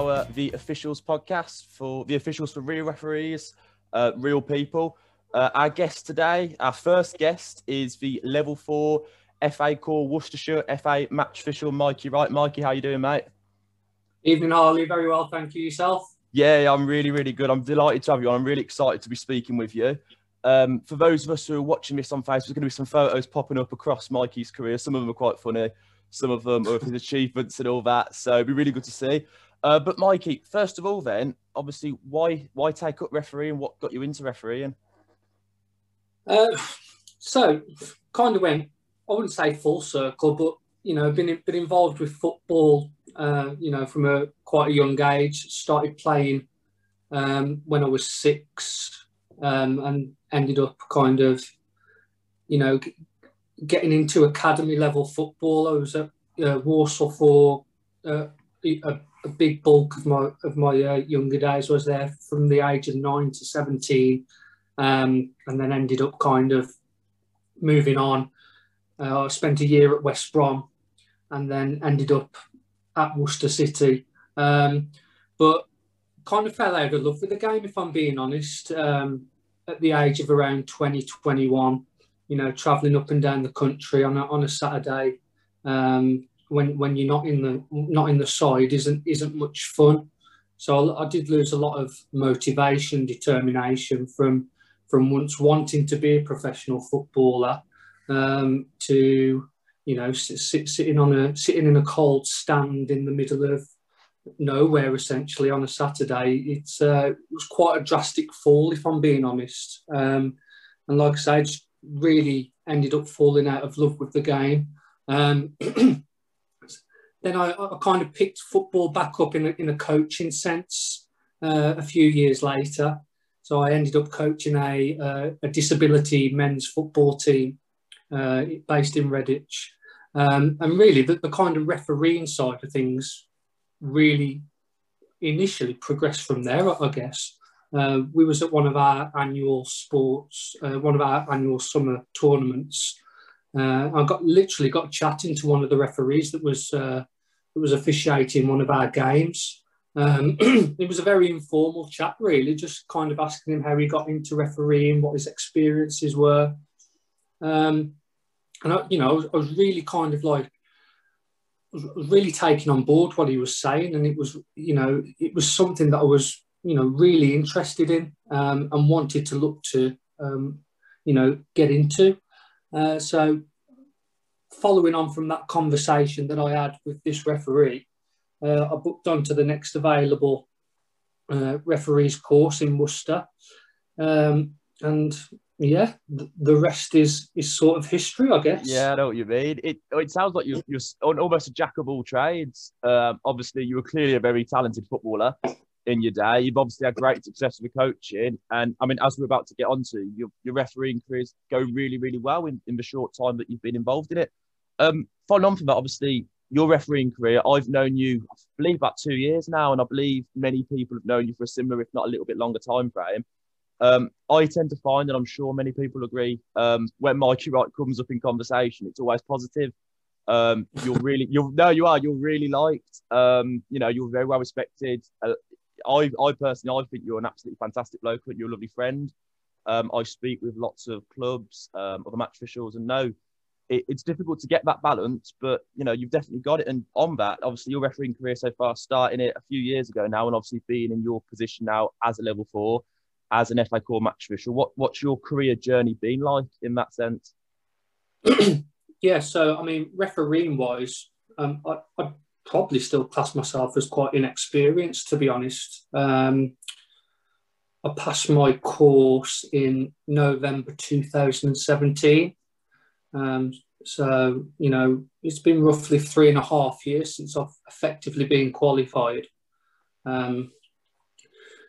the our The Officials podcast for the officials for real referees, uh, real people. Uh, our guest today, our first guest, is the level four FA Core Worcestershire FA match official, Mikey Wright. Mikey, how you doing, mate? Evening, Harley. Very well, thank you. Yourself? Yeah, I'm really, really good. I'm delighted to have you on. I'm really excited to be speaking with you. Um, for those of us who are watching this on Facebook, there's going to be some photos popping up across Mikey's career. Some of them are quite funny, some of them are his achievements and all that. So it'd be really good to see. Uh, but Mikey, first of all, then obviously, why why take up refereeing? What got you into refereeing? Uh, so, kind of went. I wouldn't say full circle, but you know, been been involved with football. Uh, you know, from a quite a young age. Started playing um, when I was six, um, and ended up kind of, you know, g- getting into academy level football. I was at uh, Walsall for uh, a, a big bulk of my of my uh, younger days. Was there from the age of nine to seventeen, um, and then ended up kind of moving on. Uh, I spent a year at West Brom, and then ended up at Worcester City. Um, but kind of fell out of love with the game, if I'm being honest. Um, at the age of around 20, 21, you know, travelling up and down the country on a, on a Saturday um, when when you're not in the not in the side isn't isn't much fun. So I, did lose a lot of motivation, determination from from once wanting to be a professional footballer um, to you know sit, sit, sitting on a sitting in a cold stand in the middle of nowhere essentially on a Saturday. It's uh, it was quite a drastic fall, if I'm being honest. Um, and like I say, I just really ended up falling out of love with the game. Um, then I, I, kind of picked football back up in a, in a coaching sense uh, a few years later. So I ended up coaching a, uh, a disability men's football team uh, based in Redditch. Um, and really, the, the kind of refereeing side of things really initially progressed from there, I guess. Uh, we was at one of our annual sports, uh, one of our annual summer tournaments. Uh, I got literally got chatting to one of the referees that was uh, that was officiating one of our games. Um, it was a very informal chat, really, just kind of asking him how he got into refereeing, what his experiences were, um, and I, you know, I was, I was really kind of like was really taking on board what he was saying, and it was, you know, it was something that I was, you know, really interested in um, and wanted to look to, um, you know, get into. Uh, so, following on from that conversation that I had with this referee, uh, I booked on to the next available uh, referees course in Worcester, um, and yeah, the rest is is sort of history, I guess. Yeah, I know what you mean. It it sounds like you're, you're almost a jack of all trades. Um, obviously, you were clearly a very talented footballer in your day. You've obviously had great success with coaching, and I mean, as we're about to get onto, your your refereeing careers go really, really well in, in the short time that you've been involved in it. Um, following on from that, obviously, your refereeing career, I've known you, I believe, about two years now, and I believe many people have known you for a similar, if not a little bit longer time frame. Um, I tend to find, and I'm sure many people agree, um, when Mikey Wright comes up in conversation, it's always positive. Um, you're really, you're no, you are, you're really liked. Um, you know, you're very well respected. Uh, I, I personally, I think you're an absolutely fantastic bloke. And you're a lovely friend. Um, I speak with lots of clubs, um, other match officials, and know it, it's difficult to get that balance. But you know, you've definitely got it. And on that, obviously, your refereeing career so far, starting it a few years ago now, and obviously being in your position now as a level four as an FA Core match official. What what's your career journey been like in that sense? yeah, so I mean, refereeing wise, um, I, would probably still class myself as quite inexperienced, to be honest. Um, I passed my course in November 2017. Um, so, you know, it's been roughly three and a half years since I've effectively been qualified. Um,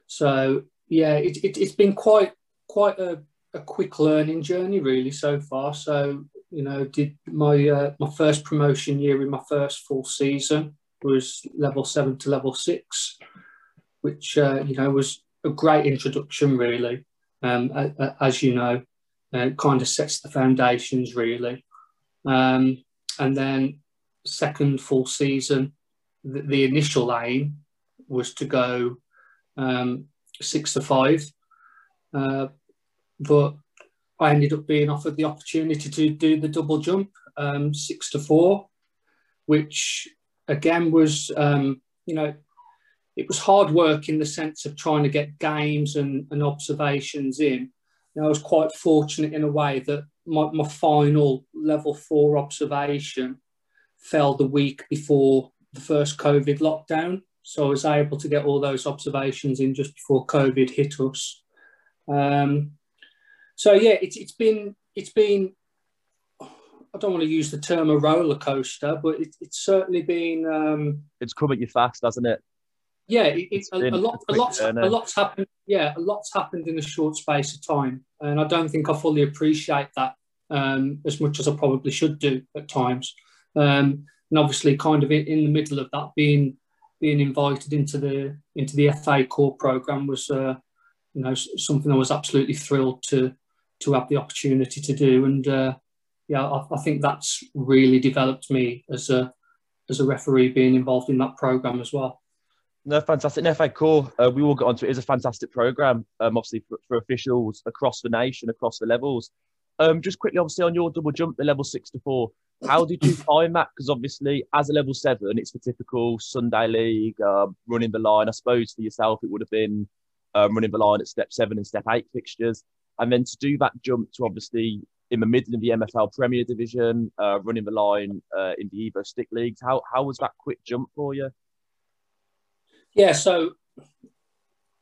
so yeah, it, it, has been quite quite a, a quick learning journey really so far. So you know, did my uh, my first promotion year in my first full season was level seven to level six, which uh, you know was a great introduction really. Um, as you know, uh, kind of sets the foundations really. Um, and then second full season the, the initial aim was to go um, six to five, uh, but I ended up being offered the opportunity to do the double jump um, six to four, which again was um, you know it was hard work in the sense of trying to get games and, and observations in. And I was quite fortunate in a way that my, my final level four observation fell the week before the first COVID lockdown. So I was able to get all those observations in just before COVID hit us. Um, so yeah, it's it's been it's been I don't want to use the term a roller coaster, but it, it's certainly been. Um, it's come at you fast, hasn't it? Yeah, it, it's a, a, lot. A lot's, a lot's happened. Yeah, a lot's happened in a short space of time, and I don't think I fully appreciate that um, as much as I probably should do at times. Um, and obviously, kind of in, in, the middle of that, being being invited into the into the FA Core program was, uh, you know, something I was absolutely thrilled to to have the opportunity to do, and uh, yeah, I, I, think that's really developed me as a as a referee being involved in that program as well. No, fantastic. FA Core, uh, we will get onto it. It's a fantastic program, um, obviously for, for, officials across the nation, across the levels. Um, just quickly, obviously, on your double jump, the level six to four, how did you find that? Because obviously, as a level seven, it's the typical Sunday league, uh, running the line. I suppose for yourself, it would have been um, running the line at step seven and step eight fixtures. And then to do that jump to obviously in the middle of the MFL Premier Division, uh, running the line uh, in the Evo-Stik Leagues. How, how was that quick jump for you? Yeah, so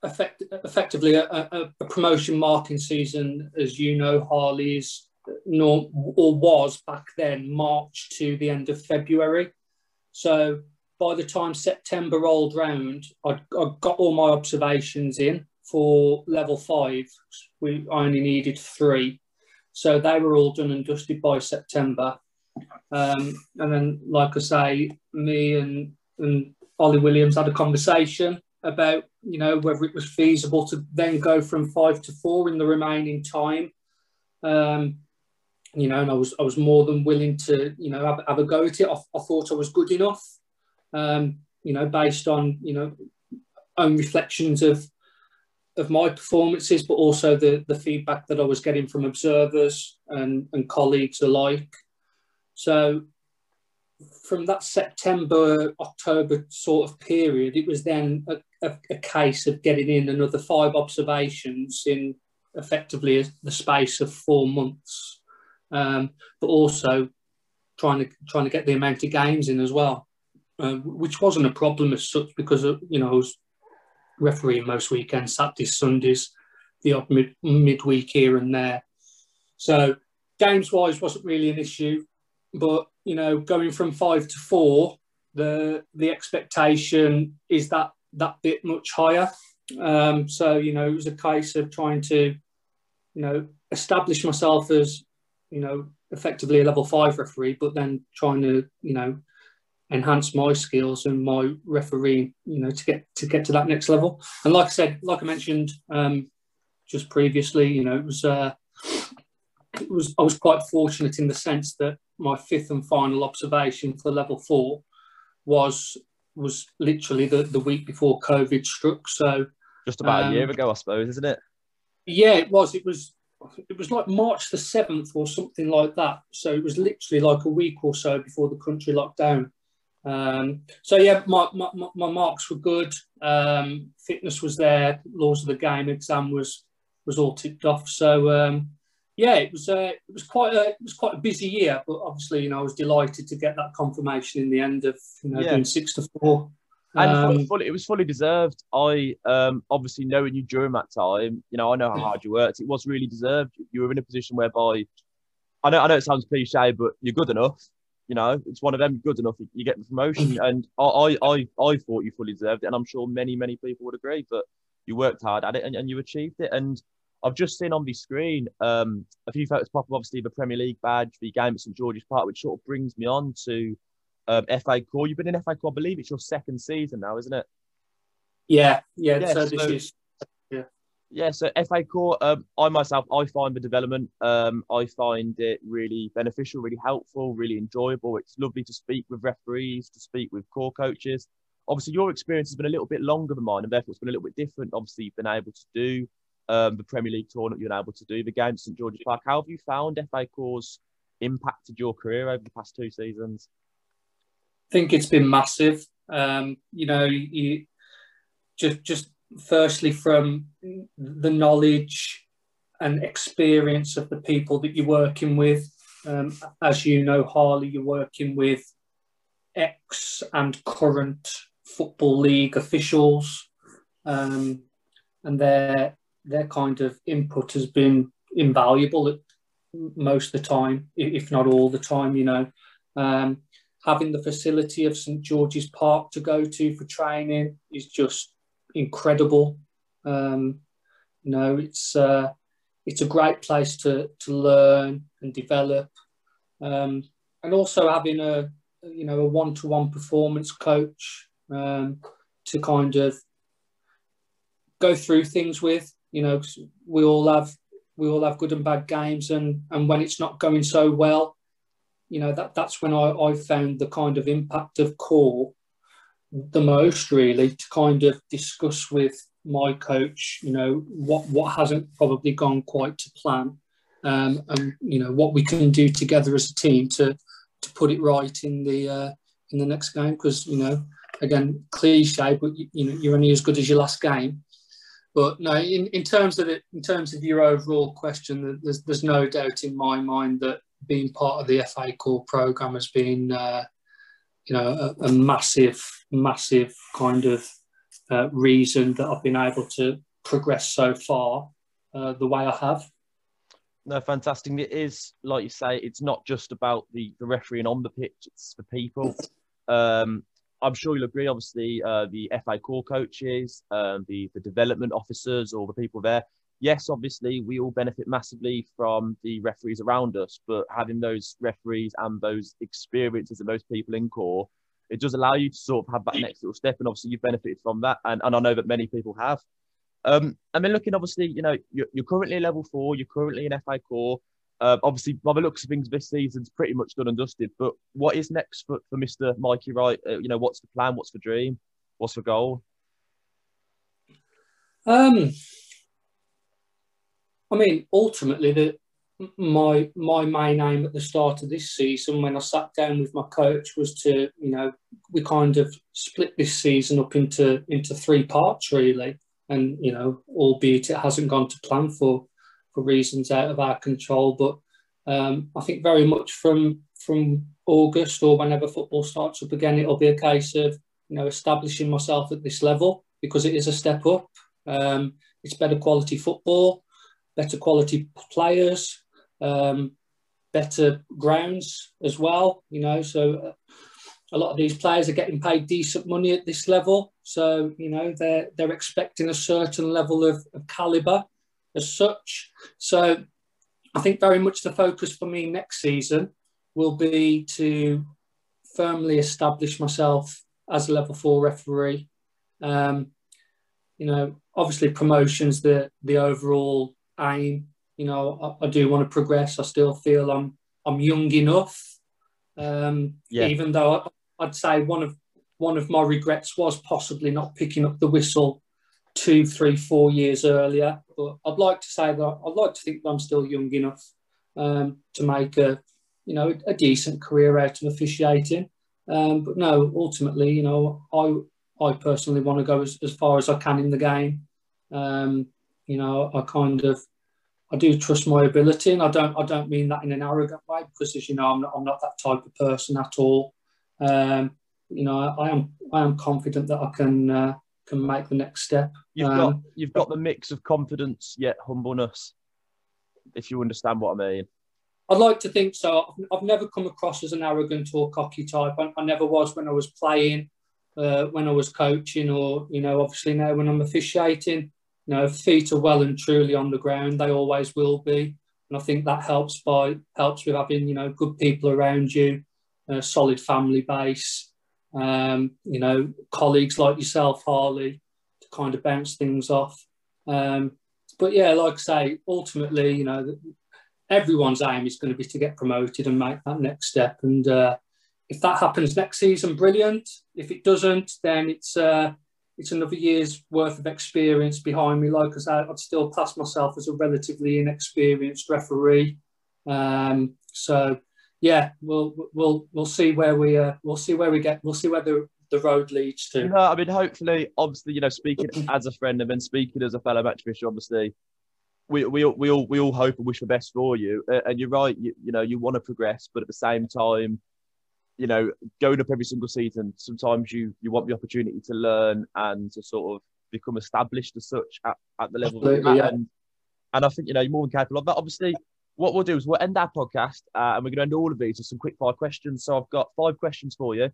effect, effectively a, a, a promotion marking season, as you know, Harley's nor, or was back then March to the end of February. So by the time September rolled round, I'd, I'd got all my observations in for level five. We only needed three. So they were all done and dusted by September. Um, and then, like I say, me and, and Ollie Williams had a conversation about, you know, whether it was feasible to then go from five to four in the remaining time. Um, you know, and I was I was more than willing to, you know, have, have a go at it. I, I thought I was good enough, um, you know, based on, you know, own reflections of of my performances, but also the, the feedback that I was getting from observers and, and colleagues alike. So from that September, October sort of period, it was then a, a, a case of getting in another five observations in effectively the space of four months, um, but also trying to trying to get the amount of games in as well, uh, which wasn't a problem as such because you know I was refereeing most weekends, Saturdays, Sundays, the odd mid, midweek here and there. So games wise wasn't really an issue, but you know, going from five to four, the the expectation is that that bit much higher. Um, so you know, it was a case of trying to, you know, establish myself as, you know, effectively a level five referee, but then trying to, you know, enhance my skills and my refereeing, you know, to get to get to that next level. And like I said, like I mentioned um, just previously, you know, it was uh, it was I was quite fortunate in the sense that my fifth and final observation for level four was was literally the, the week before COVID struck. So just about um, a year um, ago, I suppose, isn't it? Yeah, it was. It was it was like March the 7th or something like that. So it was literally like a week or so before the country locked down. Um, so yeah, my, my, my, marks were good. Um, fitness was there. Laws of the game exam was was all ticked off. So um, yeah, it was uh, it was quite a it was quite a busy year. But obviously, you know, I was delighted to get that confirmation in the end of you know yeah. doing six to four. And um, fully, it was fully deserved. I um, obviously knowing you during that time, you know, I know how hard you worked. It was really deserved. You were in a position whereby, I know, I know it sounds cliche, but you're good enough you know, it's one of them good enough. You get the promotion, and I, I, I thought you fully deserved it, and I'm sure many, many people would agree. But you worked hard at it, and, and you achieved it. And I've just seen on the screen um, a few photos pop up. Obviously, the Premier League badge, the game at St George's Park, which sort of brings me on to um, FA Core. You've been in FA Core, I believe it's your second season now, isn't it? Yeah, yeah. yeah so, so this is yeah. So FA Core, um, I myself, I find the development, um, I find it really beneficial, really helpful, really enjoyable. It's lovely to speak with referees, to speak with core coaches. Obviously, your experience has been a little bit longer than mine, and therefore it's been a little bit different. Obviously, you've been able to do um, the Premier League tournament, you've been able to do the game at St George's Park. How have you found FA Core's impacted your career over the past two seasons? I think it's been massive. Um, you know, you just just firstly from the knowledge and experience of the people that you're working with. Um, as you know, Harley, you're working with ex and current football league officials, um, and their their kind of input has been invaluable most of the time, if not all the time. You know, um, having the facility of St George's Park to go to for training is just incredible. Um, you know, it's uh, it's a great place to to learn and develop, um, and also having a you know a one to one performance coach um, to kind of go through things with. You know, we all have we all have good and bad games, and and when it's not going so well, you know that that's when I I found the kind of impact of core the most really to kind of discuss with my coach you know what what hasn't probably gone quite to plan um, and you know what we can do together as a team to to put it right in the uh, in the next game. Because you know again cliche but you, you, know you're only as good as your last game. But no in, in terms of it in terms of your overall question there's, there's no doubt in my mind that being part of the FA core program has been uh, you know, a, a massive, massive kind of uh, reason that I've been able to progress so far uh, the way I have. No, fantastic. It is, like you say, it's not just about the, the refereeing on the pitch, it's the people. Um, I'm sure you'll agree, obviously, uh, the FA core coaches, um, the, the development officers, all the people there, yes, obviously, we all benefit massively from the referees around us, but having those referees and those experiences and those people in core, it does allow you to sort of have that next little step. And obviously, you've benefited from that. And, and I know that many people have. Um, and then looking, obviously, you know, you're, you're currently level four, you're currently in FA core. Uh, obviously, by the looks of things, this season's pretty much done and dusted. But what is next for, for Mr. Mikey Wright? Uh, you know, what's the plan? What's the dream? What's the goal? Um, I mean, ultimately, the my my main aim at the start of this season, when I sat down with my coach, was to you know we kind of split this season up into into three parts really, and you know, albeit it hasn't gone to plan for for reasons out of our control, but um, I think very much from from August or whenever football starts up again, it'll be a case of you know establishing myself at this level because it is a step up. Um, it's better quality football better quality players, um, better grounds as well. You know, so uh, a lot of these players are getting paid decent money at this level. So you know they're they're expecting a certain level of, of caliber as such. So I think very much the focus for me next season will be to firmly establish myself as a level four referee. Um, you know, obviously promotions the the overall aim. You know, I, I, do want to progress. I still feel I'm I'm young enough. Um, yeah. Even though I, I'd say one of one of my regrets was possibly not picking up the whistle two, three, four years earlier. But I'd like to say that I'd like to think that I'm still young enough um, to make a, you know, a decent career out of officiating. Um, but no, ultimately, you know, I I personally want to go as, as far as I can in the game. Um, you know, I kind of I do trust my ability, and I don't I don't mean that in an arrogant way because, as you know, I'm not, I'm not that type of person at all. Um, you know, I, I, am I am confident that I can uh, can make the next step. You've um, got you've got the mix of confidence yet humbleness, if you understand what I mean. I'd like to think so. I've, I've never come across as an arrogant or cocky type. I, I never was when I was playing, uh, when I was coaching, or you know, obviously now when I'm officiating know, feet are well and truly on the ground. They always will be, and I think that helps by helps with having you know good people around you, a solid family base, um, you know, colleagues like yourself, Harley, to kind of bounce things off. Um, but yeah, like I say, ultimately, you know, everyone's aim is going to be to get promoted and make that next step. And uh, if that happens next season, brilliant. If it doesn't, then it's uh, it's another year's worth of experience behind me. Like I said, I'd still class myself as a relatively inexperienced referee. Um, so yeah, we'll we'll we'll see where we uh, we'll see where we get we'll see where the the road leads to. You know, I mean, hopefully, obviously, you know, speaking as a friend and then speaking as a fellow match fisher, obviously, we, we, we all we all hope and wish the best for you. And you're right, you, you know, you want to progress, but at the same time, you know, going up every single season, sometimes you you want the opportunity to learn and to sort of become established as such at, at the level Absolutely, yeah. and, and I think you know you're more than capable of that. Obviously, what we'll do is we'll end our podcast uh, and we're going to end all of these with some quick fire questions. So I've got five questions for you.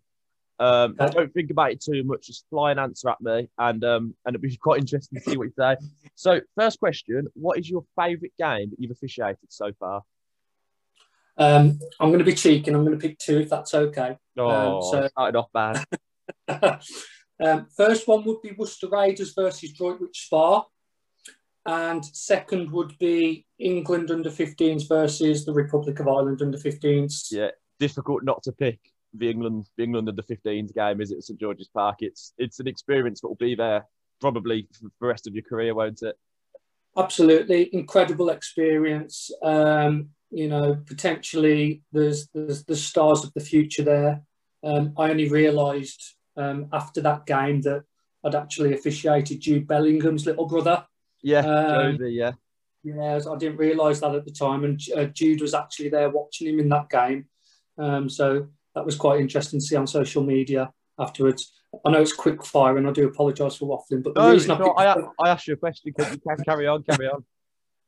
Um, Okay. Don't think about it too much. Just fly an answer at me, and um, and it'll be quite interesting to see what you say. So, first question: What is your favourite game that you've officiated so far? Um, I'm going to be cheeky and I'm going to pick two if that's okay. Oh, so- started off bad. um, first one would be Worcester Raiders versus Droitwich Spa. And second would be England under 15s versus the Republic of Ireland under 15s. Yeah, difficult not to pick the England the England under 15s game, is it? St George's Park. It's it's an experience that will be there probably for the rest of your career, won't it? Absolutely incredible experience. Um, you know, potentially there's, there's the stars of the future there. Um, I only realised um, after that game that I'd actually officiated Jude Bellingham's little brother. Yeah, Um, Josie, yeah. Yeah, I didn't realise that at the time, and uh, Jude was actually there watching him in that game. Um, so that was quite interesting to see on social media afterwards. I know it's quick fire, and I do apologise for waffling, but the No, reason I picked I, asked you a question. Can you can carry on? Carry on.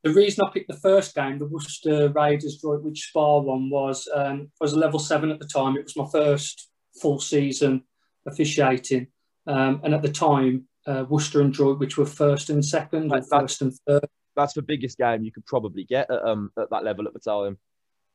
The reason I picked the first game, the Worcester Raiders Droitwich Spa one, was um, I was a level seven at the time. It was my first full season officiating, um, and at the time, uh, Worcester and Droitwich were first and second, that- first and third. That's the biggest game you could probably get at, um, at that level at the time.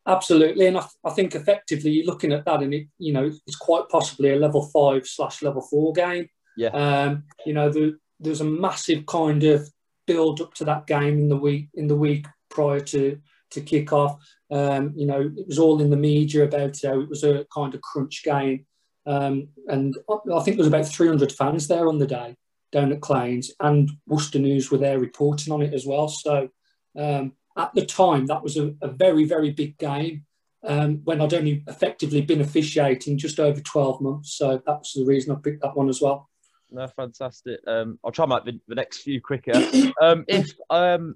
Absolutely, and I, I think effectively you're looking at that, and it you know it's quite possibly a level five slash level four game. Yeah. Um, you know, the, there's a massive kind of build up to that game in the week in the week prior to to kick off. Um, you know, it was all in the media about how it was a kind of crunch game, um, and I think there was about 300 fans there on the day down at Claines, and Worcester News were there reporting on it as well. So. Um, at the time, that was a, a very, very big game um, when I'd only effectively been officiating just over 12 months. So that was the reason I picked that one as well. No, fantastic. Um, I'll try and make the, the next few quicker. Um, if um,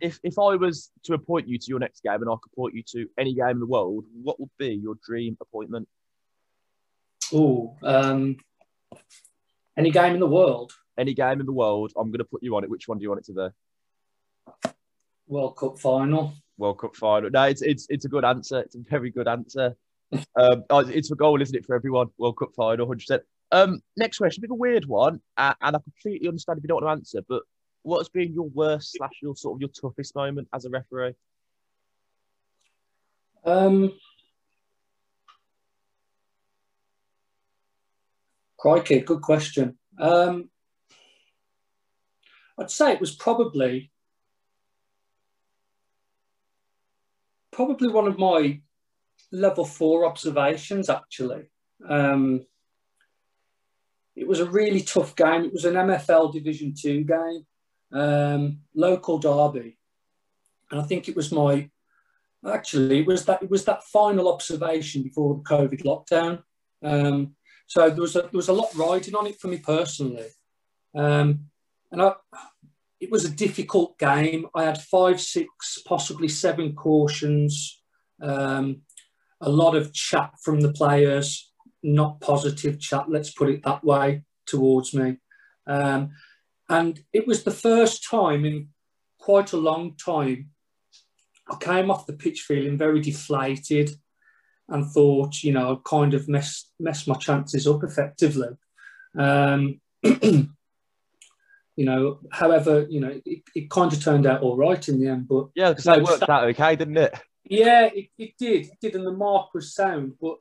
if if I was to appoint you to your next game and I could appoint you to any game in the world, what would be your dream appointment? Oh, um, any game in the world, Any game in the world, I'm going to put you on it. Which one do you want it to be? World Cup final. World Cup final. No, it's it's it's a good answer. It's a very good answer. um, it's a goal, isn't it, for everyone? World Cup final, hundred percent. Um, next question, a bit of a weird one, uh, and I completely understand if you don't want to answer, but what has been your worst slash your sort of your toughest moment as a referee? Um, crikey, good question. Um, I'd say it was probably probably one of my level four observations. Actually, um, it was a really tough game. It was an MFL Division Two game, um, local derby, and I think it was my Actually, it was that it was that final observation before the COVID lockdown. Um, so there was a, there was a lot riding on it for me personally, um, and I, it was a difficult game. I had five, six, possibly seven cautions, um, a lot of chat from the players, not positive chat. Let's put it that way towards me, um, and it was the first time in quite a long time I came off the pitch feeling very deflated and thought, you know, I'd kind of messed, messed my chances up effectively. Um, you know, however, you know, it, it kind of turned out all right in the end. But Yeah, because it worked out okay, didn't it? yeah, it, it did. It did. And the mark was sound. But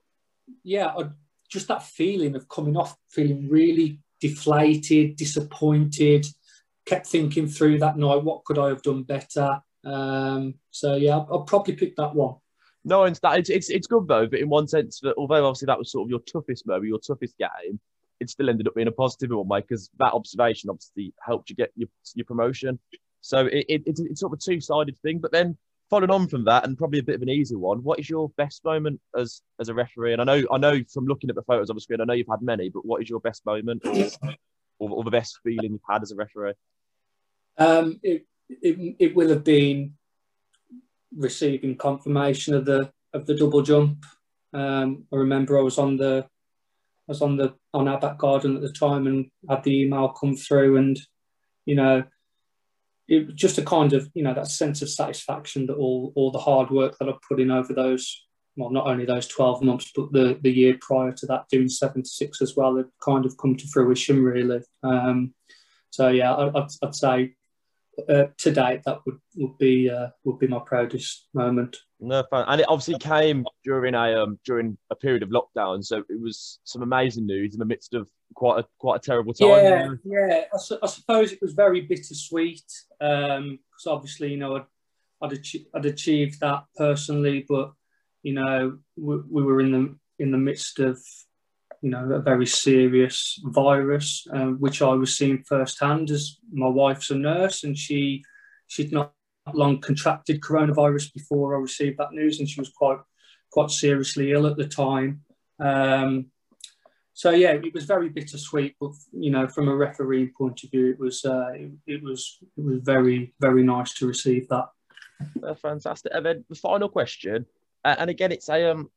yeah, I, just that feeling of coming off feeling really deflated, disappointed, kept thinking through that night, what could I have done better? Um, so yeah, I'll, I'll, probably pick that one. No, it's, that, it's, it's it's good though, but in one sense, that although obviously that was sort of your toughest moment, your toughest game, it still ended up being a positive one, Mike, because that observation obviously helped you get your, your promotion. So it, it, it's, it's sort of a two sided thing. But then following on from that, and probably a bit of an easy one, what is your best moment as as a referee? And I know I know from looking at the photos on the screen, I know you've had many, but what is your best moment or, or, the best feeling you've had as a referee? Um, it, it, it will have been receiving confirmation of the of the double jump. Um, I remember I was on the I was on the on our back garden at the time and had the email come through, and you know, it just a kind of you know that sense of satisfaction that all all the hard work that I've put in over those well not only those twelve months but the the year prior to that doing seven to six as well had kind of come to fruition really. Um, so yeah, I, I'd, I'd say uh, to date, that would would be uh, would be my proudest moment. No fun, and it obviously came during a um, during a period of lockdown, so it was some amazing news in the midst of quite a quite a terrible time. Yeah, yeah. I, su- I suppose it was very bittersweet um because um, obviously you know I'd I'd, ach- I'd, achieved that personally, but you know we, we were in the in the midst of you know, a very serious virus, uh, which I was seeing firsthand as my wife's a nurse and she she'd not long contracted coronavirus before I received that news, and she was quite quite seriously ill at the time. Um, so yeah, it was very bittersweet, but you know, from a referee point of view, it was uh, it, it, was it was very very nice to receive that. Uh, fantastic. And then the final question, and again, it's a um,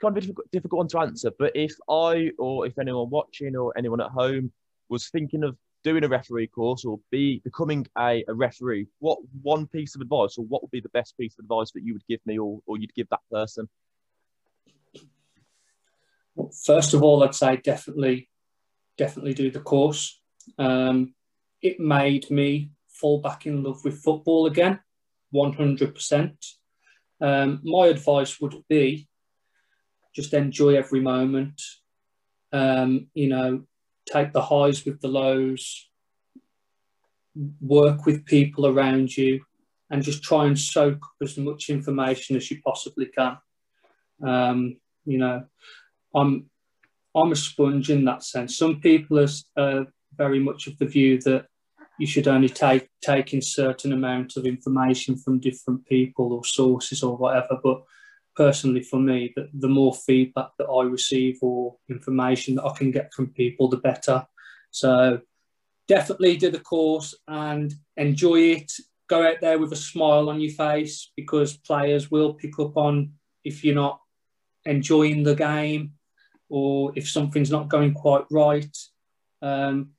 kind of a difficult, difficult one to answer. But if I or if anyone watching or anyone at home was thinking of doing a referee course or be becoming a, a referee, what one piece of advice or what would be the best piece of advice that you would give me or, or you'd give that person? First of all, I'd say definitely, definitely do the course. Um, it made me fall back in love with football again, 100%. Um, my advice would be just enjoy every moment. Um, you know, take the highs with the lows, work with people around you, and just try and soak up as much information as you possibly can. Um, you know, I'm I'm a sponge in that sense. Some people are very much of the view that you should only take take in certain amount of information from different people or sources or whatever. But personally for me that the more feedback that I receive or information that I can get from people, the better. So definitely do the course and enjoy it. Go out there with a smile on your face because players will pick up on if you're not enjoying the game or if something's not going quite right. Um,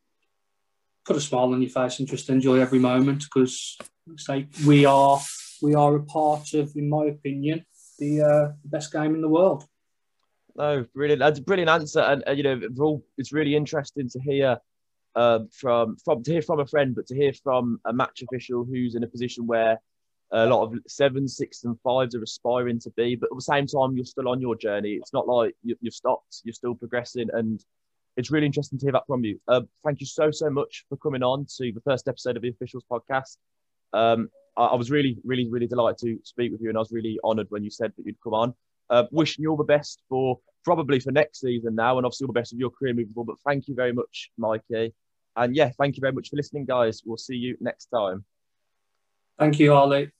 put a smile on your face and just enjoy every moment because say we are we are a part of, in my opinion, the uh, best game in the world. No, brilliant. That's a brilliant answer, and, and you know, it's really interesting to hear uh, from from to hear from a friend, but to hear from a match official who's in a position where a lot of sevens, sixes, and fives are aspiring to be, but at the same time, you're still on your journey. It's not like you, have stopped; you're still progressing, and it's really interesting to hear that from you. Uh, thank you so so much for coming on to the first episode of the Officials Podcast. Um, I, was really, really, really delighted to speak with you, and I was really honoured when you said that you'd come on. Uh, wishing you all the best for probably for next season now, and obviously all the best of your career moving forward. But thank you very much, Mikey, and yeah, thank you very much for listening, guys. We'll see you next time. Thank you, Ollie.